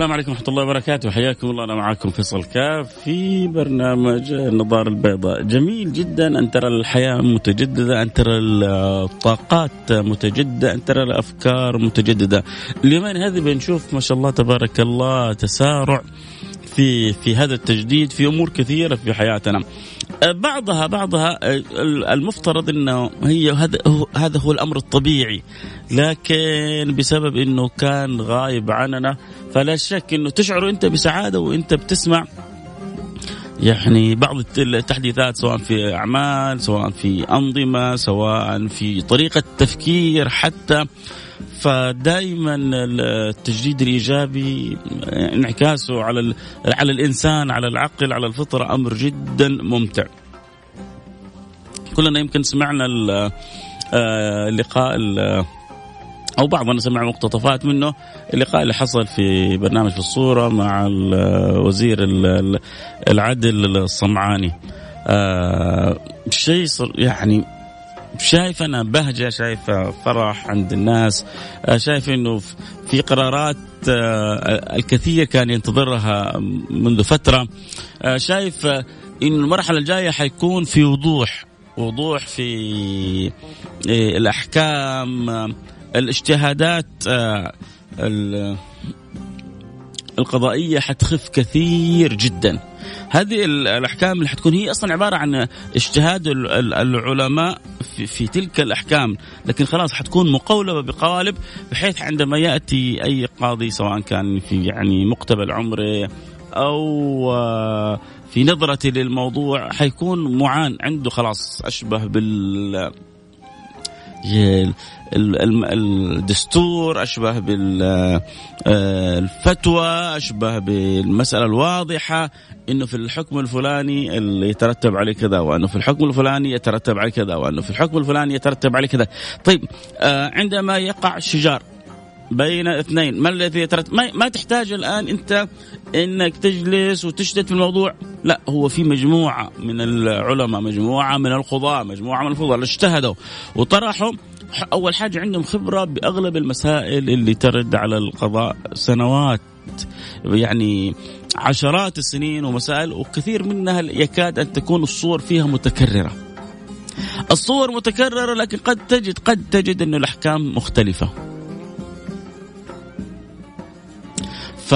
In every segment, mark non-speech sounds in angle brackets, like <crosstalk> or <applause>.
السلام عليكم ورحمة الله وبركاته. حياكم الله أنا معكم فيصل كاف في برنامج النظارة البيضاء. جميل جدا أن ترى الحياة متجددة أن ترى الطاقات متجددة أن ترى الأفكار متجددة. اليومين هذه بنشوف ما شاء الله تبارك الله تسارع في في هذا التجديد في أمور كثيرة في حياتنا. بعضها بعضها المفترض إنه هي هذا هو هذا هو الأمر الطبيعي. لكن بسبب إنه كان غايب عننا فلا شك إنه تشعر أنت بسعادة وأنت بتسمع يعني بعض التحديثات سواء في أعمال سواء في أنظمة سواء في طريقة تفكير حتى فدائما التجديد الإيجابي انعكاسه على على الإنسان على العقل على الفطرة أمر جدا ممتع. كلنا يمكن سمعنا اللقاء أو بعضنا سمع مقتطفات منه. اللقاء اللي حصل في برنامج في الصورة مع وزير العدل الصنعاني شيء يعني شايف أنا بهجة شايف فرح عند الناس. شايف إنه في قرارات الكثير كان ينتظرها منذ فترة. شايف ان المرحلة الجاية حيكون في وضوح وضوح في الأحكام. الاجتهادات القضائية حتخف كثير جدا. هذه الأحكام اللي حتكون هي أصلا عبارة عن اجتهاد العلماء في, في تلك الأحكام. لكن خلاص حتكون مقولبة بقوالب بحيث عندما يأتي أي قاضي سواء كان في يعني مقتبل عمره أو في نظرته للموضوع حيكون معان عنده خلاص أشبه بال الدستور أشبه بالفتوى أشبه بالمسألة الواضحة إنه في الحكم الفلاني اللي يترتب عليه كذا وأنه في الحكم الفلاني يترتب عليه كذا وأنه في الحكم الفلاني يترتب عليه كذا. طيب عندما يقع شجار بين اثنين ما الذي يترتب؟ ما, ما تحتاج الآن أنت إنك تجلس وتشتت في الموضوع. لا هو في مجموعة من العلماء مجموعة من القضاة مجموعة من الفضلاء اجتهدوا وطرحوا أول حاجة عندهم خبرة بأغلب المسائل اللي ترد على القضاء سنوات يعني عشرات السنين ومسائل وكثير منها يكاد أن تكون الصور فيها متكررة. الصور متكررة لكن قد تجد قد تجد انه الأحكام مختلفة. ف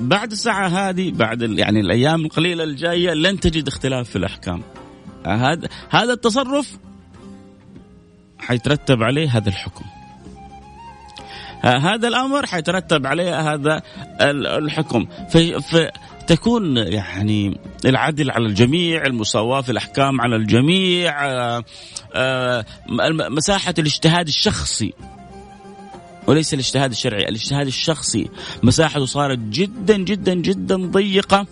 بعد الساعة هذه بعد يعني الأيام القليلة الجاية لن تجد اختلاف في الأحكام هذا هذا التصرف حيترتب عليه هذا الحكم. هذا الأمر حيترتب عليه هذا الحكم. فتكون يعني العدل على الجميع المساواة في الأحكام على الجميع مساحة الاجتهاد الشخصي. وليس الاجتهاد الشرعي الاجتهاد الشخصي. مساحته صارت جدا جدا جدا ضيقة.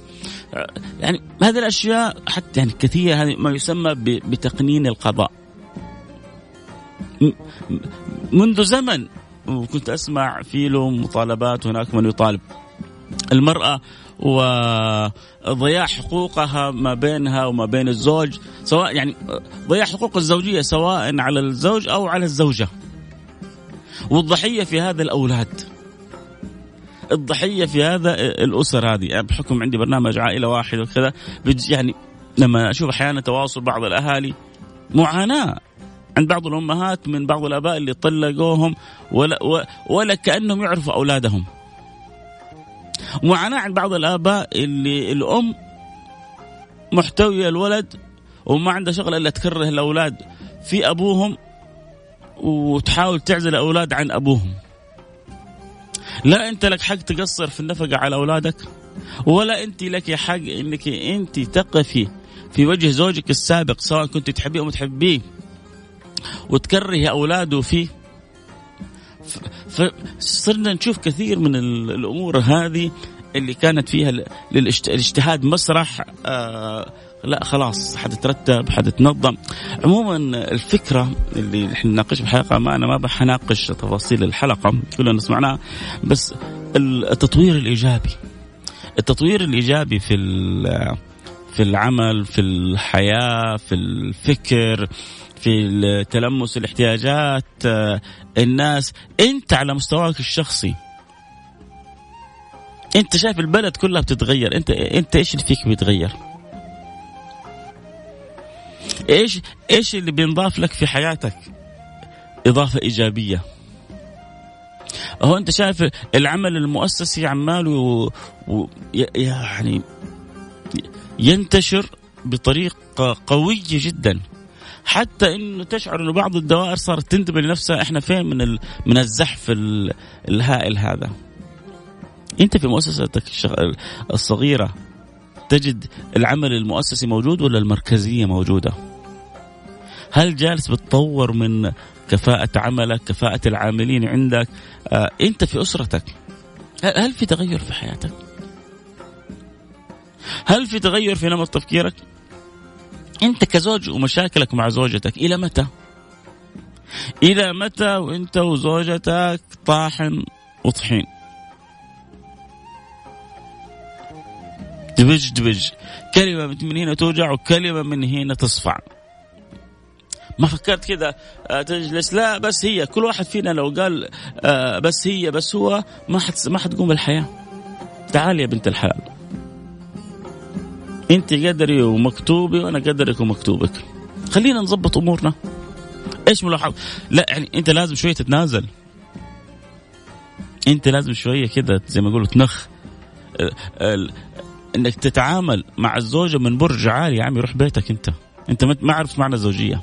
يعني هذه الأشياء حتى يعني كثير هذه ما يسمى بتقنين القضاء. منذ زمن وكنت أسمع في له مطالبات هناك من يطالب المرأة وضياع حقوقها ما بينها وما بين الزوج سواء يعني ضياع حقوق الزوجية سواء على الزوج أو على الزوجة. والضحية في هذا الأولاد. الضحية في هذا الأسر هذه يعني بحكم عندي برنامج عائلة واحدة وكذا يعني لما أشوف أحيانا تواصل بعض الأهالي معاناة. عند بعض الأمهات من بعض الآباء اللي طلقوهم ولا ولا كأنهم يعرفوا أولادهم. معاناه عند بعض الآباء اللي الأم محتويه الولد وما عندها شغله إلا تكره الأولاد في أبوهم وتحاول تعزل الأولاد عن أبوهم. لا أنت لك حق تقصر في النفقة على أولادك ولا أنت لك حق إنك أنت تقفي في وجه زوجك السابق سواء كنت تحبيه أو ما تحبيه وتكره أولاده فيه. فصرنا نشوف كثير من الأمور هذه اللي كانت فيها الاجتهاد مسرح لا خلاص حتترتب حتتنظم عموما الفكرة اللي إحنا نناقشها الحلقة ما أنا ما بحناقش تفاصيل الحلقة كلنا سمعناها بس التطوير الإيجابي. التطوير الإيجابي في في العمل في الحياة في الفكر في تلمس الاحتياجات آه، الناس. انت على مستواك الشخصي انت شايف البلد كلها بتتغير. انت انت إيش اللي فيك بيتغير؟ إيش إيش اللي بينضاف لك في حياتك؟ إضافة إيجابية. هو انت شايف العمل المؤسسي عمال و... و... يعني ينتشر بطريقة قوية جدا. حتى إنه تشعر إنه بعض الدوائر صارت تنتبه لنفسها. إحنا فين من ال... من الزحف الهائل هذا؟ أنت في مؤسستك الصغيرة تجد العمل المؤسسي موجود ولا المركزية موجودة؟ هل جالس بتطور من كفاءة عملك كفاءة العاملين عندك؟ آه، أنت في أسرتك. هل في تغير في حياتك؟ هل في تغير في نمط تفكيرك؟ أنت كزوج ومشاكلك مع زوجتك إلى متى؟ إلى متى وأنت وزوجتك طاحن وطحين؟ دبج دبج. كلمة من هنا توجع وكلمة من هنا تصفع. ما فكرت كذا آه، تجلس. لا بس هي كل واحد فينا لو قال آه، بس هي بس هو ما حت ما حتقوم الحياة تعالي يا بنت الحلال. انت قدري ومكتوبي وأنا قدرك ومكتوبك. خلينا نظبط أمورنا. إيش ملاحظ؟ لا يعني أنت لازم شوية تتنازل. أنت لازم شوية كذا زي ما يقولوا تنخ إنك تتعامل مع الزوجة من برج عالي يا عمي روح بيتك أنت. أنت ما عرفت معنى الزوجية.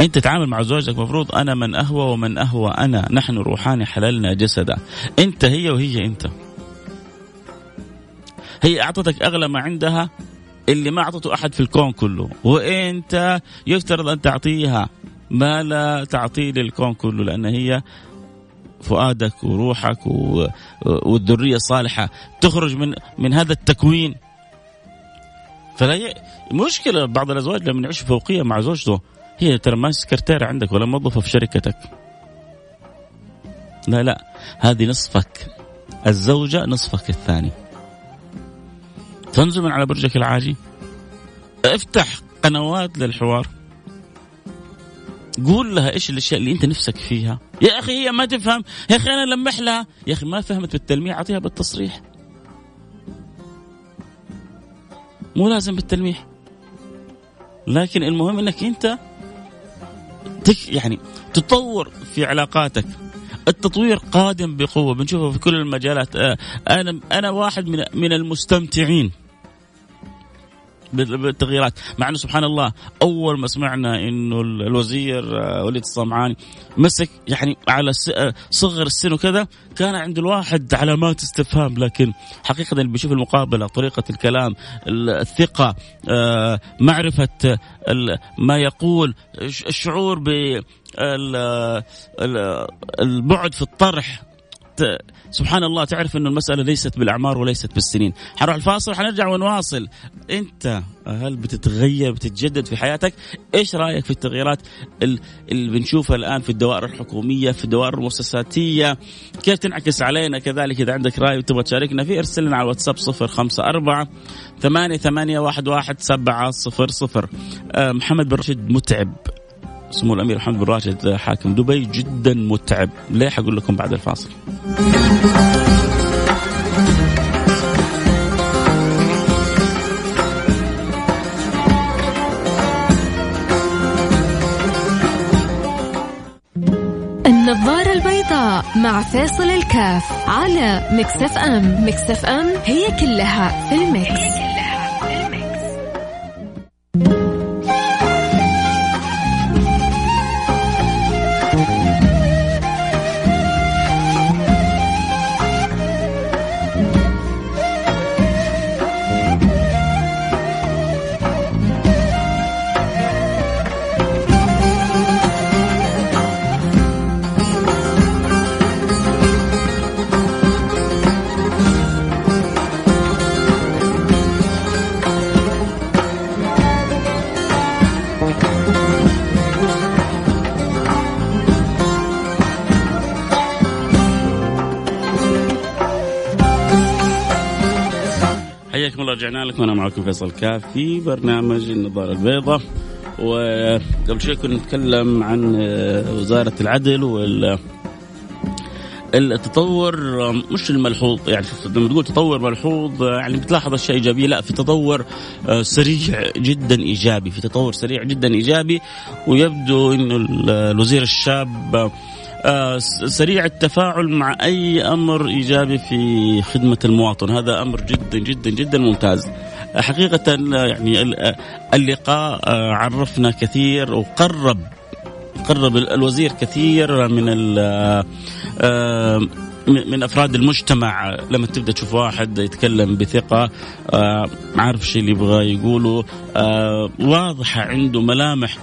أنت تتعامل مع زوجك مفروض أنا من أهوى ومن أهوى أنا. نحن روحان حللنا جسدا. أنت هي وهي أنت. هي أعطتك أغلى ما عندها اللي ما أعطته أحد في الكون كله. وإنت يفترض أن تعطيها ما لا تعطيه للكون كله لأن هي فؤادك وروحك. والذرية الصالحة تخرج من من هذا التكوين. فلا ي... مشكلة بعض الأزواج لما يعيش فوقية مع زوجته هي ترى ما سكرتيرة عندك ولا موظفة في شركتك. لا لا هذه نصفك. الزوجة نصفك الثاني. تنزل من على برجك العاجي. افتح قنوات للحوار. قول لها إيش الأشياء اللي أنت نفسك فيها. يا أخي هي ما تفهم. يا أخي أنا لمح لها. يا أخي ما فهمت بالتلميح أعطيها بالتصريح. مو لازم بالتلميح لكن المهم إنك أنت تك يعني تطور في علاقاتك. التطوير قادم بقوة. بنشوفه في كل المجالات. آه، أنا أنا واحد من من المستمتعين. بالتغييرات. مع إنه سبحان الله أول ما سمعنا إنه الوزير آه، وليد الصمعاني مسك يعني على آه، صغر السن وكذا كان عند الواحد علامات استفهام لكن حقيقة اللي بيشوف المقابلة طريقة الكلام الثقة آه، معرفة ما يقول الشعور ب البعد في الطرح سبحان الله تعرف إنه المسألة ليست بالأعمار وليست بالسنين. حنروح الفاصل حنرجع ونواصل. أنت هل بتتغير بتتجدد في حياتك. إيش رأيك في التغييرات اللي بنشوفها الآن في الدوائر الحكومية في الدوائر المؤسساتية؟ كيف تنعكس علينا كذلك إذا عندك رأي وتبغى تشاركنا فيه؟ أرسل لنا على الواتساب 054 ثمانية ثمانية واحد واحد سبعة صفر صفر. آه، محمد بن راشد متعب. سمو الأمير محمد بن راشد حاكم دبي جدا متعب. ليه حقول لكم بعد الفاصل؟ النظارة البيضاء مع فيصل الكاف على Mix FM. Mix FM هي كلها في ال mix. رجعنا لكم أنا معكم فيصل كاف في برنامج النظارة البيضاء. وقبل شوي كنا نتكلم عن وزارة العدل وال التطور مش الملحوظ يعني لما تقول تطور ملحوظ يعني بتلاحظ أشياء إيجابية لا في تطور آه، سريع جدا إيجابي في تطور سريع جدا إيجابي ويبدو إنه الوزير الشاب آه، سريع التفاعل مع أي أمر إيجابي في خدمة المواطن. هذا أمر جدا جدا جدا ممتاز. حقيقة يعني اللقاء آه، عرفنا كثير وقرب قرب الوزير كثير من آه، من أفراد المجتمع. لما تبدأ تشوف واحد يتكلم بثقة عارف الشيء اللي يبغى يقوله واضحة عنده ملامح.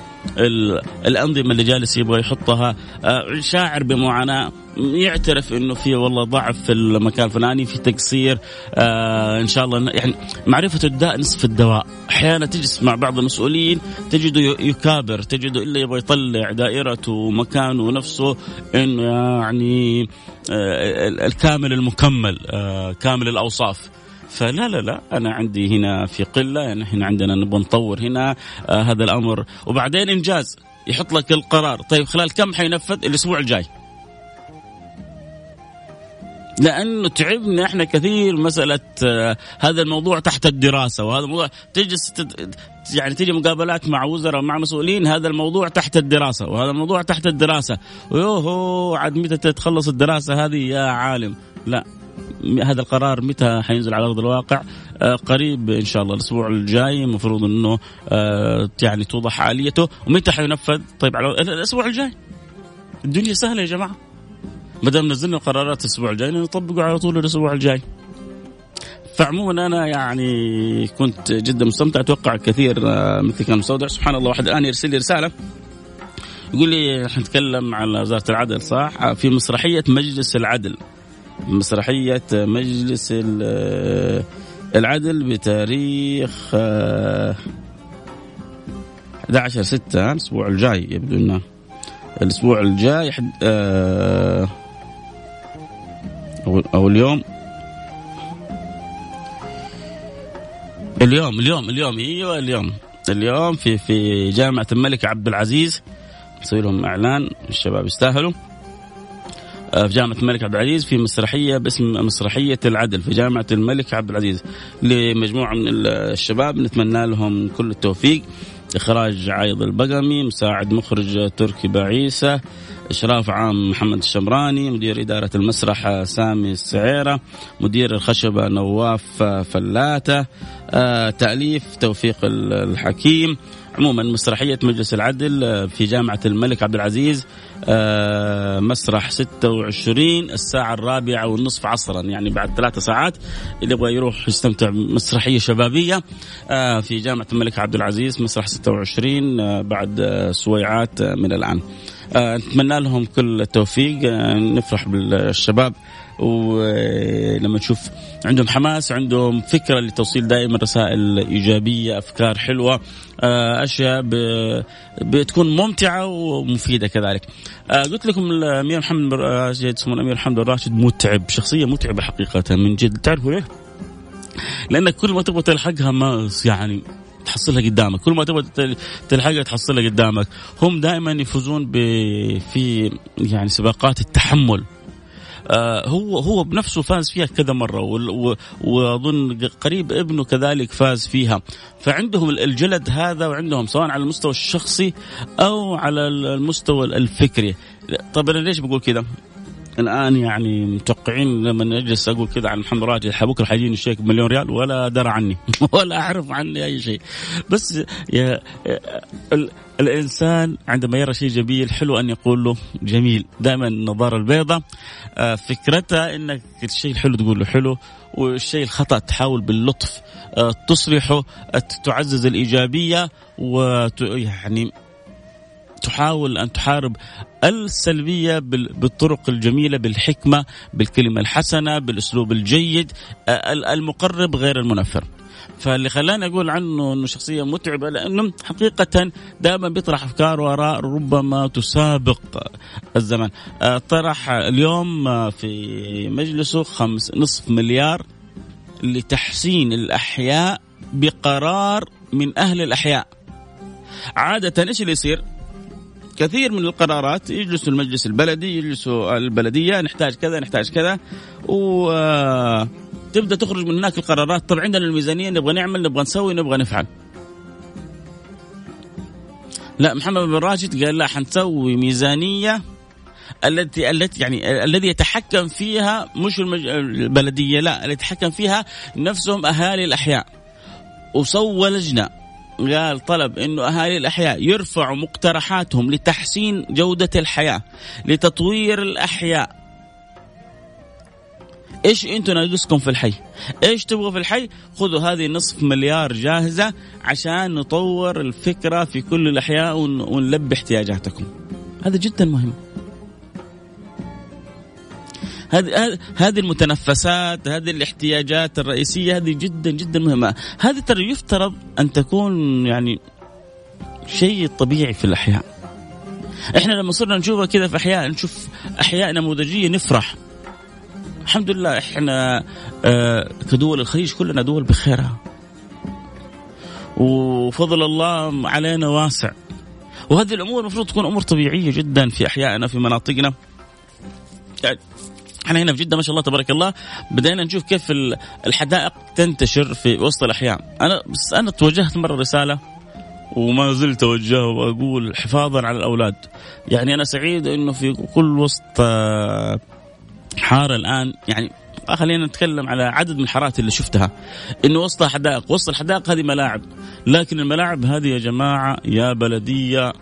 الأنظمة اللي جالس يبغى يحطها. آه، شاعر بمعاناة يعترف إنه في والله ضعف في المكان الفلاني في تقصير. آه إن شاء الله يعني معرفة الداء نصف الدواء. أحيانا تجلس مع بعض المسؤولين تجده يكابر تجده إلا يبغى يطلع دائرته ومكانه نفسه إنه يعني آه الكامل المكمل آه كامل الأوصاف. فلا لا لا أنا عندي هنا في قلة يعني إحنا عندنا نبغى نطور هنا آه هذا الأمر. وبعدين إنجاز يحط لك القرار. طيب خلال كم حينفذ؟ الأسبوع الجاي. لأنه تعبنا إحنا كثير مسألة آه هذا الموضوع تحت الدراسة وهذا الموضوع تجلس تد يعني تيجي مقابلات مع وزراء مع مسؤولين هذا الموضوع تحت الدراسة وهذا الموضوع تحت الدراسة. ويوهو عاد متى تتخلص الدراسة هذه يا عالم؟ لا. هذا القرار متى حينزل على أرض الواقع؟ آه قريب إن شاء الله الأسبوع الجاي المفروض إنه آه يعني توضح اليته ومتى حينفذ؟ طيب على الأسبوع الجاي. الدنيا سهلة يا جماعة. ما دام نزلنا القرارات الأسبوع الجاي نطبقه على طول الأسبوع الجاي. فعموما أنا يعني كنت جدا مستمتع أتوقع كثير آه مثل كان مستودع سبحان الله واحد الآن يرسل لي رسالة يقول لي نتكلم عن وزارة العدل صح في مسرحية مجلس العدل مسرحية مجلس العدل بتاريخ 11 6 الأسبوع الجاي يبدو أنه الأسبوع الجاي آه، أو اليوم اليوم اليوم اليوم أيوه اليوم. اليوم في في جامعة الملك عبد العزيز. نسوي لهم إعلان الشباب يستاهلوا. آه، في جامعة الملك عبد العزيز في مسرحية باسم مسرحية العدل في جامعة الملك عبد العزيز لمجموعة من الشباب نتمنى لهم كل التوفيق. إخراج عايض البقمي مساعد مخرج تركي بعيسى إشراف عام محمد الشمراني مدير إدارة المسرح سامي السعيرة مدير الخشبة نواف فلاتة آه، تأليف توفيق الحكيم عموما مسرحية مجلس العدل آه، في جامعة الملك عبد العزيز آه، مسرح 26 الساعة الرابعة والنصف عصرا يعني بعد ثلاثة ساعات اللي يبغى يروح يستمتع بمسرحية شبابية آه، في جامعة الملك عبد العزيز مسرح 26 بعد سويعات من الآن. نتمنى لهم كل التوفيق نفرح بالشباب. ولما نشوف عندهم حماس عندهم فكرة لتوصيل دائما رسائل إيجابية أفكار حلوة آه، أشياء بتكون ممتعة ومفيدة كذلك. آه، قلت لكم الأمير محمد راشد اسمه الأمير محمد الراشد متعب شخصية متعبة حقيقة من جد. تعرفوا ليه؟ لانك كل ما تبغى تلحقها ما يعني تحصلها قدامك. كل ما تبغى تلحقها تحصلها قدامك. هم دائما يفوزون في يعني سباقات التحمل. آه، هو هو بنفسه فاز فيها كذا مرة وأظن قريب ابنه كذلك فاز فيها فعندهم الجلد هذا وعندهم سواء على المستوى الشخصي أو على المستوى الفكري طب أنا ليش بقول كذا؟ الآن يعني متوقعين لما نجلس أقول كذا عن محمد راشد بكره حيجيني الشيك بمليون ريال ولا درى عني. <laughs> ولا أعرف عني أي شيء. بس يا الإنسان عندما يرى شيء جميل حلو أن يقول له جميل. دائما النظاره البيضاء آه، فكرتها إنك الشيء الحلو تقول له حلو والشيء الخطأ تحاول باللطف آه، تصلحه تعزز الإيجابية ويعني تحاول أن تحارب السلبية بالطرق الجميلة بالحكمة بالكلمة الحسنة بالأسلوب الجيد المقرب غير المنفر. فاللي خلاني أقول عنه إنه شخصية متعبة لأنه حقيقة دائما بيطرح أفكار واراء ربما تسابق الزمن. طرح اليوم في مجلسه خمس نصف مليار لتحسين الأحياء بقرار من أهل الأحياء عادة إيش اللي يصير كثير من القرارات يجلسوا المجلس البلدي يجلسوا البلدية نحتاج كذا نحتاج كذا. و تبدأ تخرج من هناك القرارات طب عندنا الميزانية نبغى نعمل نبغى نسوي نبغى نفعل. لا محمد بن راشد قال لا حنسوي ميزانية التي التي يعني الذي يتحكم فيها مش المج... البلدية لا اللي يتحكم فيها نفسهم أهالي الأحياء. وسوى لجنه قال طلب إنه أهالي الأحياء يرفعوا مقترحاتهم لتحسين جودة الحياة لتطوير الأحياء إيش أنتم ناقصكم في الحي؟ إيش تبغوا في الحي؟ خذوا هذه نصف مليار جاهزة عشان نطور الفكرة في كل الأحياء ونلبي احتياجاتكم. هذا جدا مهم. هذه هذه المتنفسات هذه الاحتياجات الرئيسية هذه جدا جدا مهمة. هذه ترى يفترض أن تكون يعني شيء طبيعي في الاحياء إحنا لما صرنا نشوفها كذا في احياء نشوف أحياء نموذجية نفرح. الحمد لله إحنا آه كدول الخليج كلنا دول بخيرها. وفضل الله علينا واسع. وهذه الأمور المفروض تكون أمور طبيعية جدا في أحيائنا في مناطقنا. يعني إحنا هنا في جدة ما شاء الله تبارك الله. بدينا نشوف كيف الحدائق تنتشر في وسط الاحياء أنا بس أنا توجهت مرة رسالة وما زلت أوجهها وأقول حفاظا على الأولاد. يعني أنا سعيد إنه في كل وسط آه، حارة الآن. يعني خلينا نتكلم على عدد من الحارات اللي شفتها. إنه وسطها حدائق. وسط الحدائق هذه ملاعب. لكن الملاعب هذه يا جماعة يا بلدية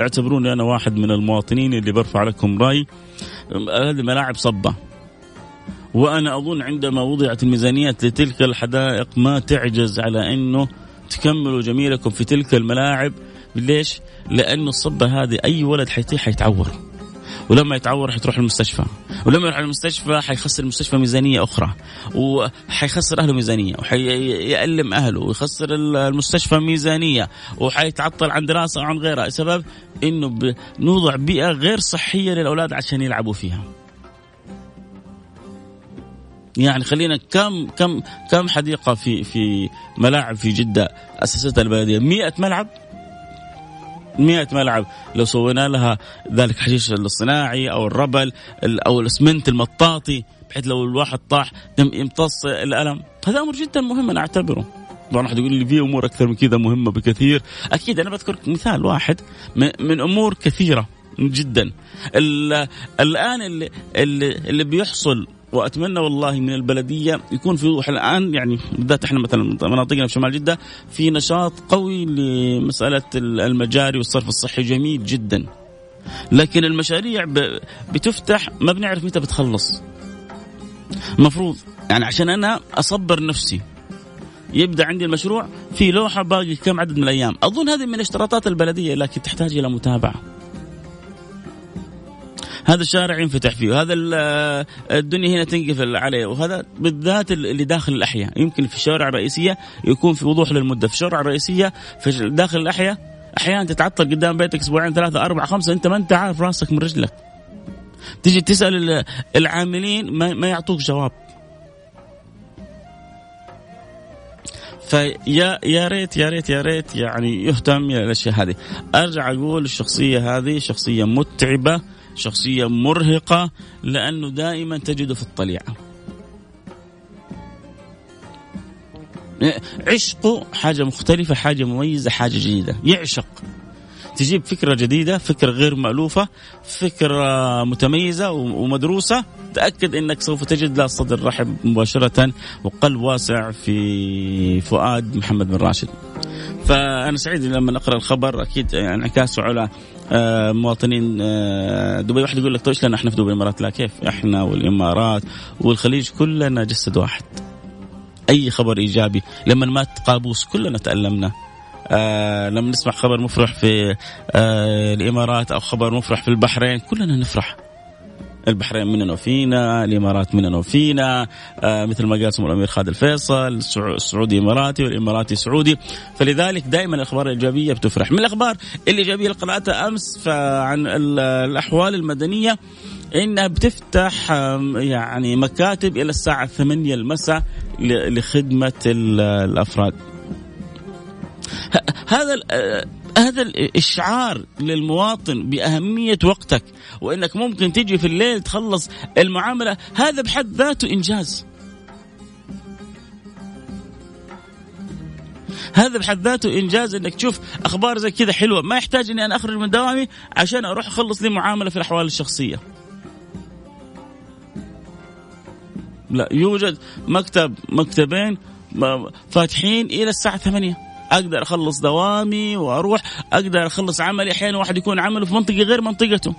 اعتبروني أنا واحد من المواطنين اللي برفع لكم رأي. هذه ملاعب صبة. وأنا أظن عندما وضعت الميزانيات لتلك الحدائق ما تعجز على أنه تكملوا جميلكم في تلك الملاعب. ليش؟ لأنه الصبة هذه أي ولد حيطيح حيتعور. ولما يتعور حتروح المستشفى. ولما يروح المستشفى حيخسر المستشفى ميزانية أخرى وحيخسر أهله ميزانية وحيألم أهله ويخسر المستشفى ميزانية وحيتعطل عن دراسة أو عن غيرها سبب إنه نوضع بيئة غير صحية للأولاد عشان يلعبوا فيها. يعني خلينا كم كم كم حديقة في في ملاعب في جدة اسستها البلدية؟ 100 ملعب؟ 100 ملعب. لو سوينا لها ذلك حشيش الصناعي أو الربل أو الأسمنت المطاطي بحيث لو الواحد طاح يمتص الألم. هذا أمر جدا مهم أنا أعتبره. طبعا واحد يقول لي في أمور أكثر من كذا مهمة بكثير. أكيد أنا بذكر مثال واحد من أمور كثيرة جدا. الآن اللي اللي, اللي بيحصل وأتمنى والله من البلدية يكون في وضوح الآن يعني بالذات إحنا مثلا مناطقنا في شمال جدة في نشاط قوي لمسألة المجاري والصرف الصحي جميل جدا. لكن المشاريع بتفتح ما بنعرف متى بتخلص. المفروض يعني عشان أنا أصبر نفسي يبدأ عندي المشروع في لوحة باقي كم عدد من الأيام، أظن هذه من اشتراطات البلدية لكن تحتاج إلى متابعة. هذا الشارع ينفتح فيه هذا الدنيا هنا تنقفل عليه وهذا بالذات اللي داخل الأحياء. يمكن في الشوارع الرئيسيه يكون في وضوح للمدة في الشوارع الرئيسيه في داخل الأحياء أحيانا تتعطل قدام بيتك أسبوعين ثلاثة أربعة خمسة أنت ما أنت عارف راسك من رجلك. تيجي تسأل العاملين ما, يعطوك جواب. فيا يا ريت يا ريت يا ريت يعني يهتم الأشياء هذه. أرجع أقول الشخصية هذه شخصية متعبة. شخصية مرهقة لأنه دائما تجده في الطليعة. عشقه حاجة مختلفة حاجة مميزة حاجة جديدة. يعشق. تجيب فكرة جديدة فكرة غير مألوفة فكرة متميزة ومدروسة. تأكد أنك سوف تجد لها صدر رحب مباشرة وقلب واسع في فؤاد محمد بن راشد. فأنا سعيد لما أقرأ الخبر أكيد انعكاسه على مواطنين آه، دبي. واحد يقول لك طيب لنا إحنا في دبي الإمارات؟ لا كيف؟ إحنا والإمارات والخليج كلنا جسد واحد. أي خبر إيجابي. لما مات قابوس كلنا تألمنا. آه لما نسمع خبر مفرح في آه الإمارات أو خبر مفرح في البحرين كلنا نفرح. البحرين مننا وفينا الإمارات مننا وفينا آه مثل ما قال سمو الأمير خالد الفيصل السعودي إماراتي والإماراتي سعودي. فلذلك دائما الأخبار الإيجابية بتفرح. من الأخبار الايجابيه اللي قراتها أمس عن الأحوال المدنية إنها بتفتح يعني مكاتب إلى الساعة 8 المساء لخدمة الأفراد. هذا هذا الإشعار للمواطن بأهمية وقتك وإنك ممكن تجي في الليل تخلص المعاملة هذا بحد ذاته إنجاز. هذا بحد ذاته إنجاز إنك تشوف أخبار زي كذا حلوة. ما يحتاج إني أنا أخرج من دوامي عشان أروح أخلص لي معاملة في الأحوال الشخصية. لا يوجد مكتب مكتبين فاتحين إلى الساعة 8 أقدر أخلص دوامي وأروح أقدر أخلص عملي. أحيانا واحد يكون عمله في منطقة غير منطقته.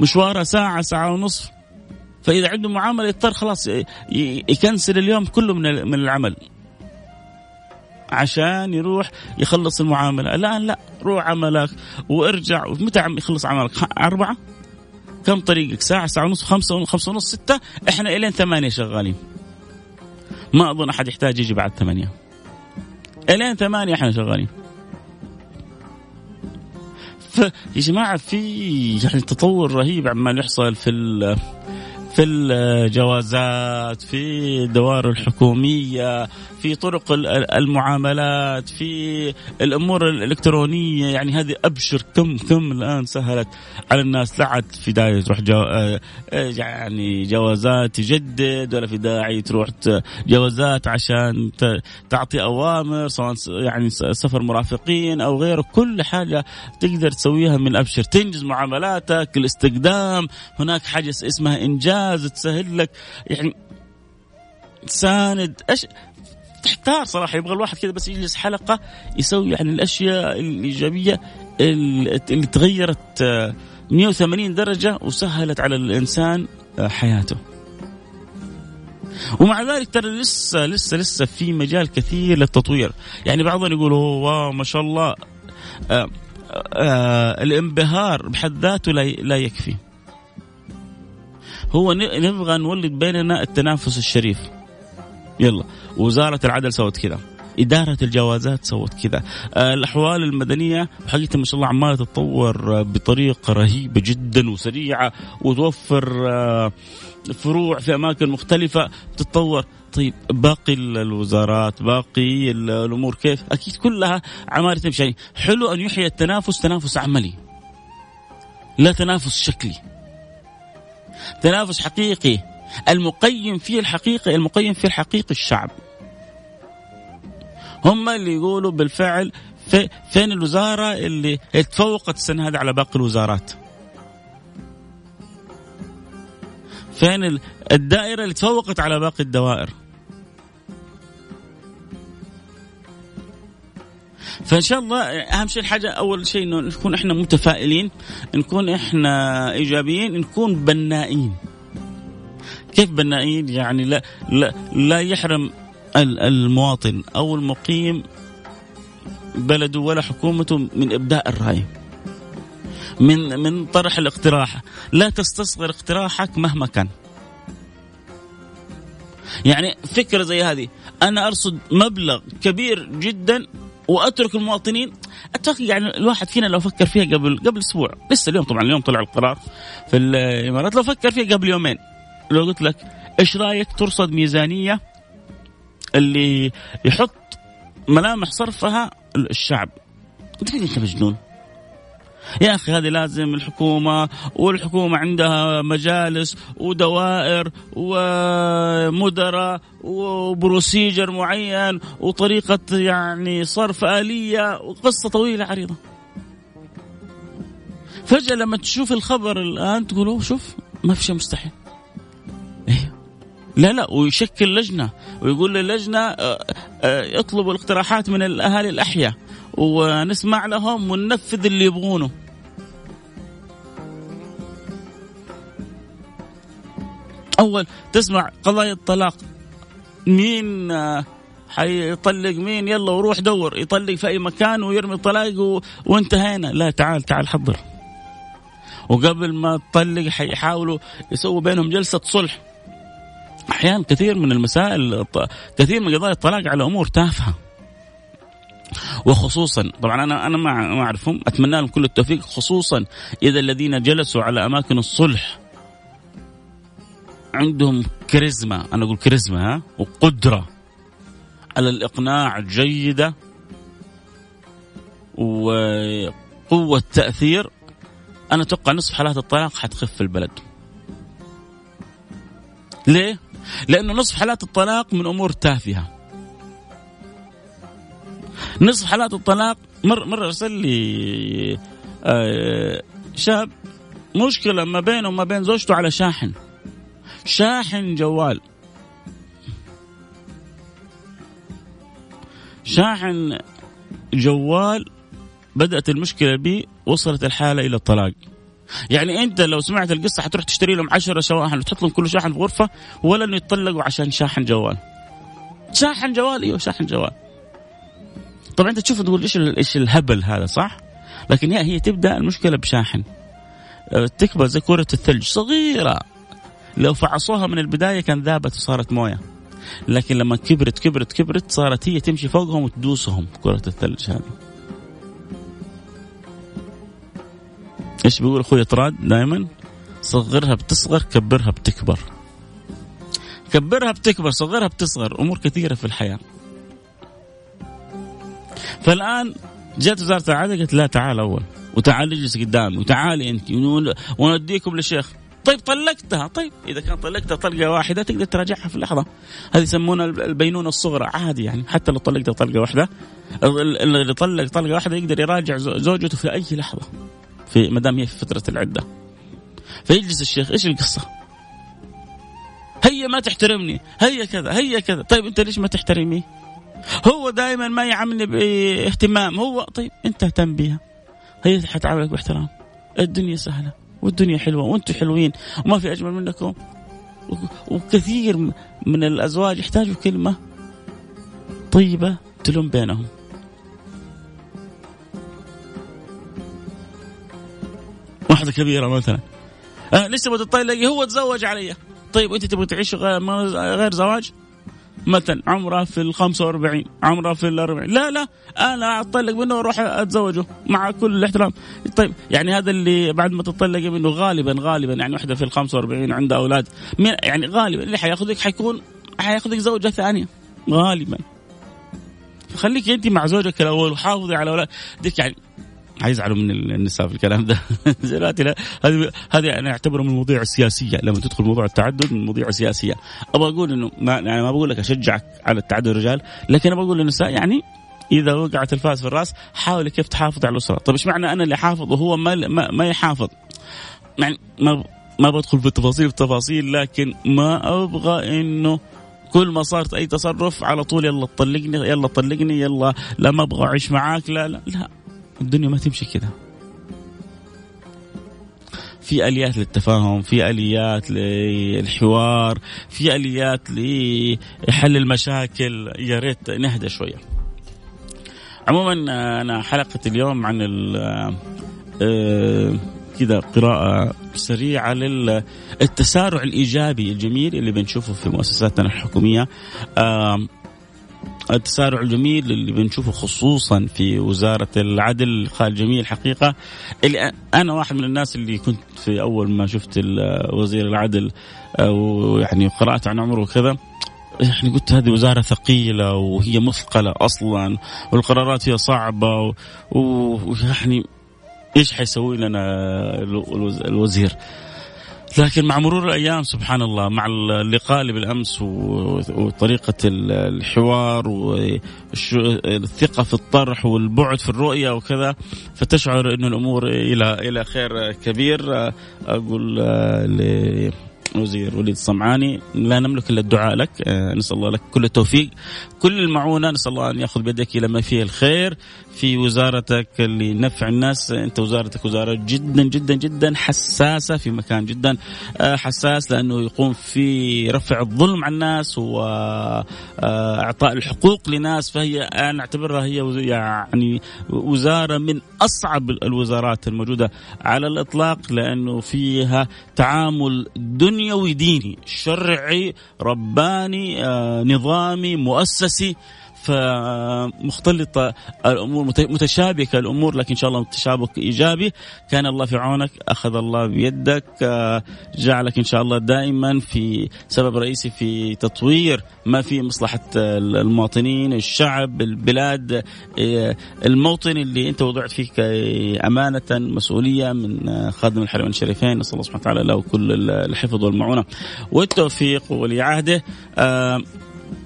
مشواره ساعة ساعة ونصف. فإذا عنده معاملة يضطر خلاص يكنسل اليوم كله من من العمل. عشان يروح يخلص المعاملة. الآن لا روح عملك وارجع. متى عم يخلص عملك؟ أربعة. كم طريقك؟ ساعة ساعة ونص خمسة خمسة ونص ستة. إحنا إلين ثمانية شغالين. ما أظن أحد يحتاج يجي بعد ثمانية. إلين ثمانية إحنا شغالين فيا جماعة في يعني تطور رهيب عمال يحصل في في الجوازات في الدوائر الحكومية في طرق المعاملات في الأمور الإلكترونية. يعني هذه أبشر كم كم الآن سهلت على الناس. لا عاد في داعي تروح جو آه، يعني جوازات تجدد ولا في داعي تروح جوازات عشان تعطي أوامر سواء يعني سفر مرافقين أو غيره. كل حاجة تقدر تسويها من أبشر تنجز معاملاتك الاستقدام. هناك حاجة اسمها إنجاز. ممتاز تسهل لك يعني تساند إيش تحتار صراحة يبغى الواحد كذا بس يجلس حلقة يسوي يعني الأشياء الإيجابية اللي تغيرت 180 آه، درجة وسهلت على الإنسان آه، حياته. ومع ذلك ترى لسه لسه لسه في مجال كثير للتطوير، يعني بعضهم يقولوا واو ما شاء الله آآ آه، آآ الانبهار بحد ذاته لا يكفي. هو نبغى نولد بيننا التنافس الشريف. يلا. وزارة العدل سوت كذا. إدارة الجوازات سوت كذا. آه، الأحوال المدنية حقيقة ما شاء الله عمالة تتطور بطريقة رهيبة جدا وسريعة وتوفر آه، فروع في أماكن مختلفة تتطور. طيب باقي الوزارات باقي الأمور كيف؟ أكيد كلها عمالة تمشي. يعني حلو أن يحيى التنافس تنافس عملي لا تنافس شكلي. تنافس حقيقي المقيم فيه الحقيقي المقيم فيه الحقيقي الشعب. هم اللي يقولوا بالفعل في فين الوزارة اللي تفوقت السنة هذه على باقي الوزارات؟ فين الدائرة اللي تفوقت على باقي الدوائر؟ فإن شاء الله أهم شيء الحاجة أول شيء إنه نكون إحنا متفائلين نكون إحنا إيجابيين نكون بنائين. كيف بنائين؟ يعني لا لا لا يحرم المواطن أو المقيم بلده ولا حكومته من إبداء الرأي. من من طرح الاقتراح. لا تستصغر اقتراحك مهما كان. يعني فكرة زي هذه أنا أرصد مبلغ كبير جدا وأترك المواطنين. أتوقع يعني الواحد فينا لو فكر فيها قبل قبل أسبوع. لسه اليوم طبعا اليوم طلع القرار في الإمارات. لو فكر فيها قبل يومين لو قلت لك إيش رأيك ترصد ميزانية اللي يحط ملامح صرفها الشعب؟ انت أنت مجنون. يا أخي هذه لازم الحكومة والحكومة عندها مجالس ودوائر ومدراء وبروسيجر معين وطريقة يعني صرف آلية وقصة طويلة عريضة. فجأة لما تشوف الخبر الآن تقول أوه شوف ما في شيء مستحيل. إيه لا لا ويشكل لجنة ويقول للجنة آه، آه، اطلبوا الاقتراحات من الأهالي الأحياء ونسمع لهم وننفذ اللي يبغونه. أول تسمع قضايا الطلاق. مين آه، حيطلق مين؟ يلا وروح دور. يطلق في أي مكان ويرمي الطلاق و... وانتهينا. لا تعال تعال حضر. وقبل ما تطلق حيحاولوا يسووا بينهم جلسة صلح. أحيانا كثير من المسائل كثير من قضايا الطلاق على أمور تافهة. وخصوصا طبعا أنا أنا ما ما أعرفهم. أتمنى لهم كل التوفيق. خصوصا إذا الذين جلسوا على أماكن الصلح. عندهم كاريزما. أنا أقول كاريزما ها؟ وقدرة. على الإقناع جيدة. وقوة تأثير. أنا أتوقع نصف حالات الطلاق حتخف في البلد. ليه؟ لأنه نصف حالات الطلاق من أمور تافهة. نصف حالات الطلاق مر مره ارسل لي آه شاب مشكلة ما بينه وما بين زوجته على شاحن. شاحن جوال. شاحن جوال بدأت المشكلة بي وصلت الحالة إلى الطلاق يعني أنت لو سمعت القصة حتروح تشتري لهم 10 شواحن وتحط لهم كل شاحن في غرفه ولا إنه يتطلقوا عشان شاحن جوال شاحن جوال إيوه شاحن جوال طبعا أنت تشوف تقول إيش إيش الهبل هذا صح؟ لكن هي هي تبدأ المشكلة بشاحن. أه، تكبر زي كرة الثلج صغيرة. لو فعصوها من البداية كان ذابت وصارت موية. لكن لما كبرت كبرت كبرت صارت هي تمشي فوقهم وتدوسهم كرة الثلج هذه. إيش بيقول أخوي طراد دائما صغرها بتصغر كبرها بتكبر. كبرها بتكبر صغرها بتصغر أمور كثيرة في الحياة. فالآن جت وزارة العدل قالت لا تعال أول وتعال اجلس قدامي وتعالي أنت ونوديكم للشيخ. طيب طلقتها طيب. إذا كان طلقتها طلقة واحدة تقدر تراجعها في اللحظة. هذه يسمونها البينونة الصغرى عادي يعني حتى لو طلقتها طلقة واحدة. اللي طلق طلقة واحدة يقدر يراجع زوجته في أي لحظة في ما دام هي في فترة العدة. فيجلس الشيخ إيش القصة؟ هي ما تحترمني هي كذا هي كذا. طيب أنت ليش ما تحترميه هو دائما ما يعاملني باهتمام. هو طيب أنت اهتم بها هي حتعاملك باحترام. الدنيا سهلة والدنيا حلوة وأنتم حلوين وما في أجمل منكم. وكثير من الأزواج يحتاجوا كلمة طيبة تلم بينهم. واحدة كبيرة مثلا. أه لسه بتطلقي هو تزوج علي. طيب أنت تبغى تعيش غير زواج؟ مثلا عمره في ال 45 عمره في ال 40 لا لا أنا أطلق منه وأروح أتزوجه مع كل الاحترام. طيب يعني هذا اللي بعد ما تطلقي منه غالبا غالبا يعني واحدة في ال 45 عندها أولاد. يعني غالبا اللي حياخذك حيكون حياخذك زوجة ثانية. غالبا. خليك أنت مع زوجك الأول وحافظي على أولادك. يعني حيزعلوا من النساء في الكلام ده. <laughs> هذه هذه أنا اعتبره من المواضيع السياسية. لما تدخل موضوع التعدد من المواضيع السياسية. أبغى أقول إنه ما يعني ما بقول لك أشجعك على التعدد الرجال لكن أبغى أقول للنساء يعني إذا وقعت الفاس في الرأس حاولي كيف تحافظ على الأسرة. طيب إيش معنى أنا اللي أحافظ وهو ما ما, ما يحافظ؟ يعني ما ما بدخل في التفاصيل التفاصيل لكن ما أبغى إنه كل ما صارت أي تصرف على طول يلا طلقني يلا طلقني يلا لا ما أبغى أعيش معاك لا لا لا. الدنيا ما تمشي كذا. في آليات للتفاهم في آليات للحوار في آليات لحل المشاكل. يا ريت نهدى شوية. عموما أنا حلقة اليوم عن آه، كذا قراءة سريعة للتسارع الإيجابي الجميل اللي بنشوفه في مؤسساتنا الحكومية. التسارع الجميل اللي بنشوفه خصوصا في وزارة العدل. قال جميل حقيقة. اللي أنا واحد من الناس اللي كنت في أول ما شفت وزير العدل ويعني قرأت عن عمره وكذا يعني قلت هذه وزارة ثقيلة وهي مثقلة أصلا والقرارات هي صعبة ويعني إيش حيسوي لنا الوزير؟ لكن مع مرور الأيام سبحان الله مع اللقاء اللي بالأمس وطريقة الحوار والثقه في الطرح والبعد في الرؤية وكذا فتشعر إنه الأمور إلى إلى خير كبير. أقول وزير وليد الصمعاني لا نملك إلا الدعاء لك آه، نسأل الله لك كل التوفيق. كل المعونة نسأل الله أن يأخذ بيدك إلى ما فيه الخير. في وزارتك لنفع الناس. أنت وزارتك وزارة جدا جدا جدا حساسة في مكان جدا آه، حساس لأنه يقوم في رفع الظلم عن الناس واعطاء آه، الحقوق لناس. فهي أنا أعتبرها هي يعني وزارة من أصعب الوزارات الموجودة على الإطلاق لأنه فيها تعامل دنيوي ديني شرعي رباني آه، نظامي مؤسسي. فمختلطه الأمور متشابكة الأمور لكن إن شاء الله تشابك إيجابي. كان الله في عونك أخذ الله بيدك جعلك إن شاء الله دائما في سبب رئيسي في تطوير ما في مصلحة المواطنين الشعب البلاد الموطن اللي أنت وضعت فيه أمانة مسؤولية من خادم الحرمين الشريفين. نسأل الله سبحانه وتعالى له كل الحفظ والمعونة والتوفيق ولي عهده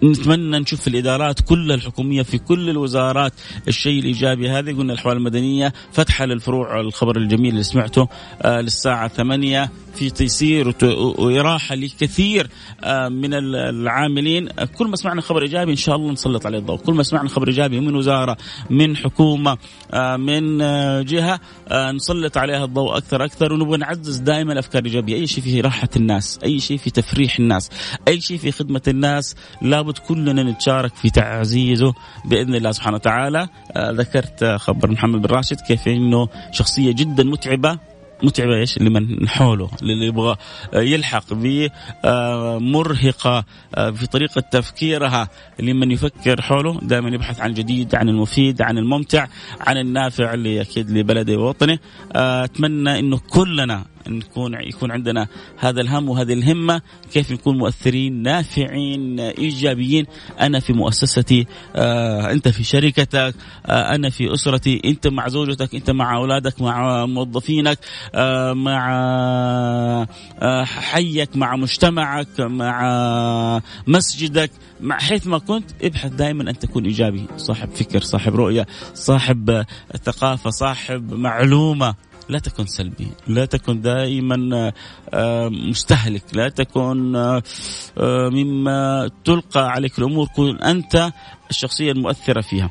نتمنى نشوف في الإدارات كلها الحكومية في كل الوزارات الشيء الإيجابي هذا قلنا الأحوال المدنية فتحة للفروع الخبر الجميل اللي سمعته آه للساعة 8 في تيسير وإراحة لكثير آه من العاملين. كل ما سمعنا خبر إيجابي إن شاء الله نسلط عليه الضوء. كل ما سمعنا خبر إيجابي من وزارة من حكومة آه من آه جهة نسلط عليها الضوء أكثر أكثر ونبغى نعزز دائما الأفكار الإيجابية. أي شيء في راحة الناس أي شيء في تفريح الناس أي شيء في خدمة الناس لابد كلنا نتشارك في تعزيزه بإذن الله سبحانه وتعالى. ذكرت خبر محمد بن راشد كيف إنه شخصية جدا متعبة متعبه إيش؟ لمن حوله للي يبغى يلحق به آه، آه، في طريقة تفكيرها لمن يفكر حوله دائما يبحث عن الجديد عن المفيد عن الممتع عن النافع اللي أكيد لبلده ووطنه آه، أتمنى إنه كلنا نكون يكون عندنا هذا الهم وهذه الهمة. كيف نكون مؤثرين؟ نافعين إيجابيين. أنا في مؤسستي آه أنت في شركتك آه أنا في أسرتي. أنت مع زوجتك أنت مع أولادك مع موظفينك آه مع آه حيك مع مجتمعك مع مسجدك. مع حيث ما كنت ابحث دائما أن تكون إيجابي. صاحب فكر صاحب رؤية صاحب ثقافة صاحب معلومة. لا تكن سلبي. لا تكن دائما آه، مستهلك. لا تكن آه، آه، مما تلقى عليك الأمور كن أنت الشخصية المؤثرة فيها.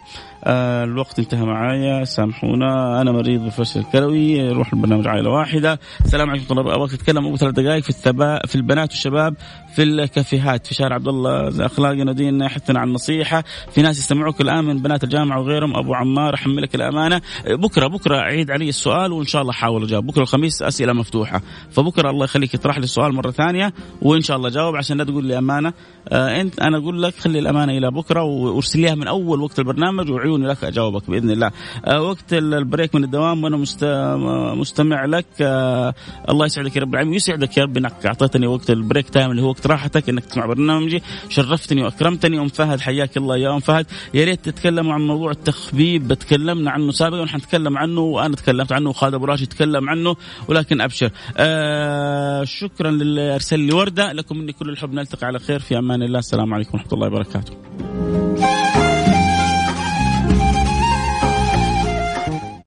آه الوقت انتهى معايا. سامحونا. أنا مريض بالفشل الكلوي روح البرنامج عائلة واحدة. السلام عليكم الله أبغى اتكلم أبو ثلاث دقائق في الثبا في البنات والشباب في الكافيهات. في شارع عبد الله. اخلاقنا وديننا يحثنا على النصيحة. في ناس يستمعوك الآن من بنات الجامعة وغيرهم. أبو عمار احملك الأمانة. بكرة بكرة عيد علي السؤال وإن شاء الله احاول أجاوب. بكرة الخميس أسئلة مفتوحة. فبكرة الله يخليك يطرح لي السؤال مرة ثانية وإن شاء الله جاوب عشان لا تقول لي أمانة. آه انت أنا أقول لك خلي الأمانة إلى بكرة وارسل ليها من أول وقت البرنامج وعيوني لك أجاوبك بإذن الله. آه وقت ال break من الدوام وأنا مستمع لك. آه الله يسعدك يا رب العالمين. ويسعدك يا رب إنك أعطيتني وقت ال break time اللي هو وقت راحتك إنك تسمع برنامجي. شرفتني وأكرمتني. أم فهد حياك الله يا أم فهد. يا ريت تتكلموا عن موضوع التخبيب. تكلمنا عنه سابقا ونحن نتكلم عنه وأنا تكلمت عنه وخالد أبو راشد تكلم عنه ولكن أبشر. آه شكرا للي ارسل لي وردة. لكم مني كل الحب. نلتقي على خير. في أمان الله. السلام عليكم ورحمة الله وبركاته.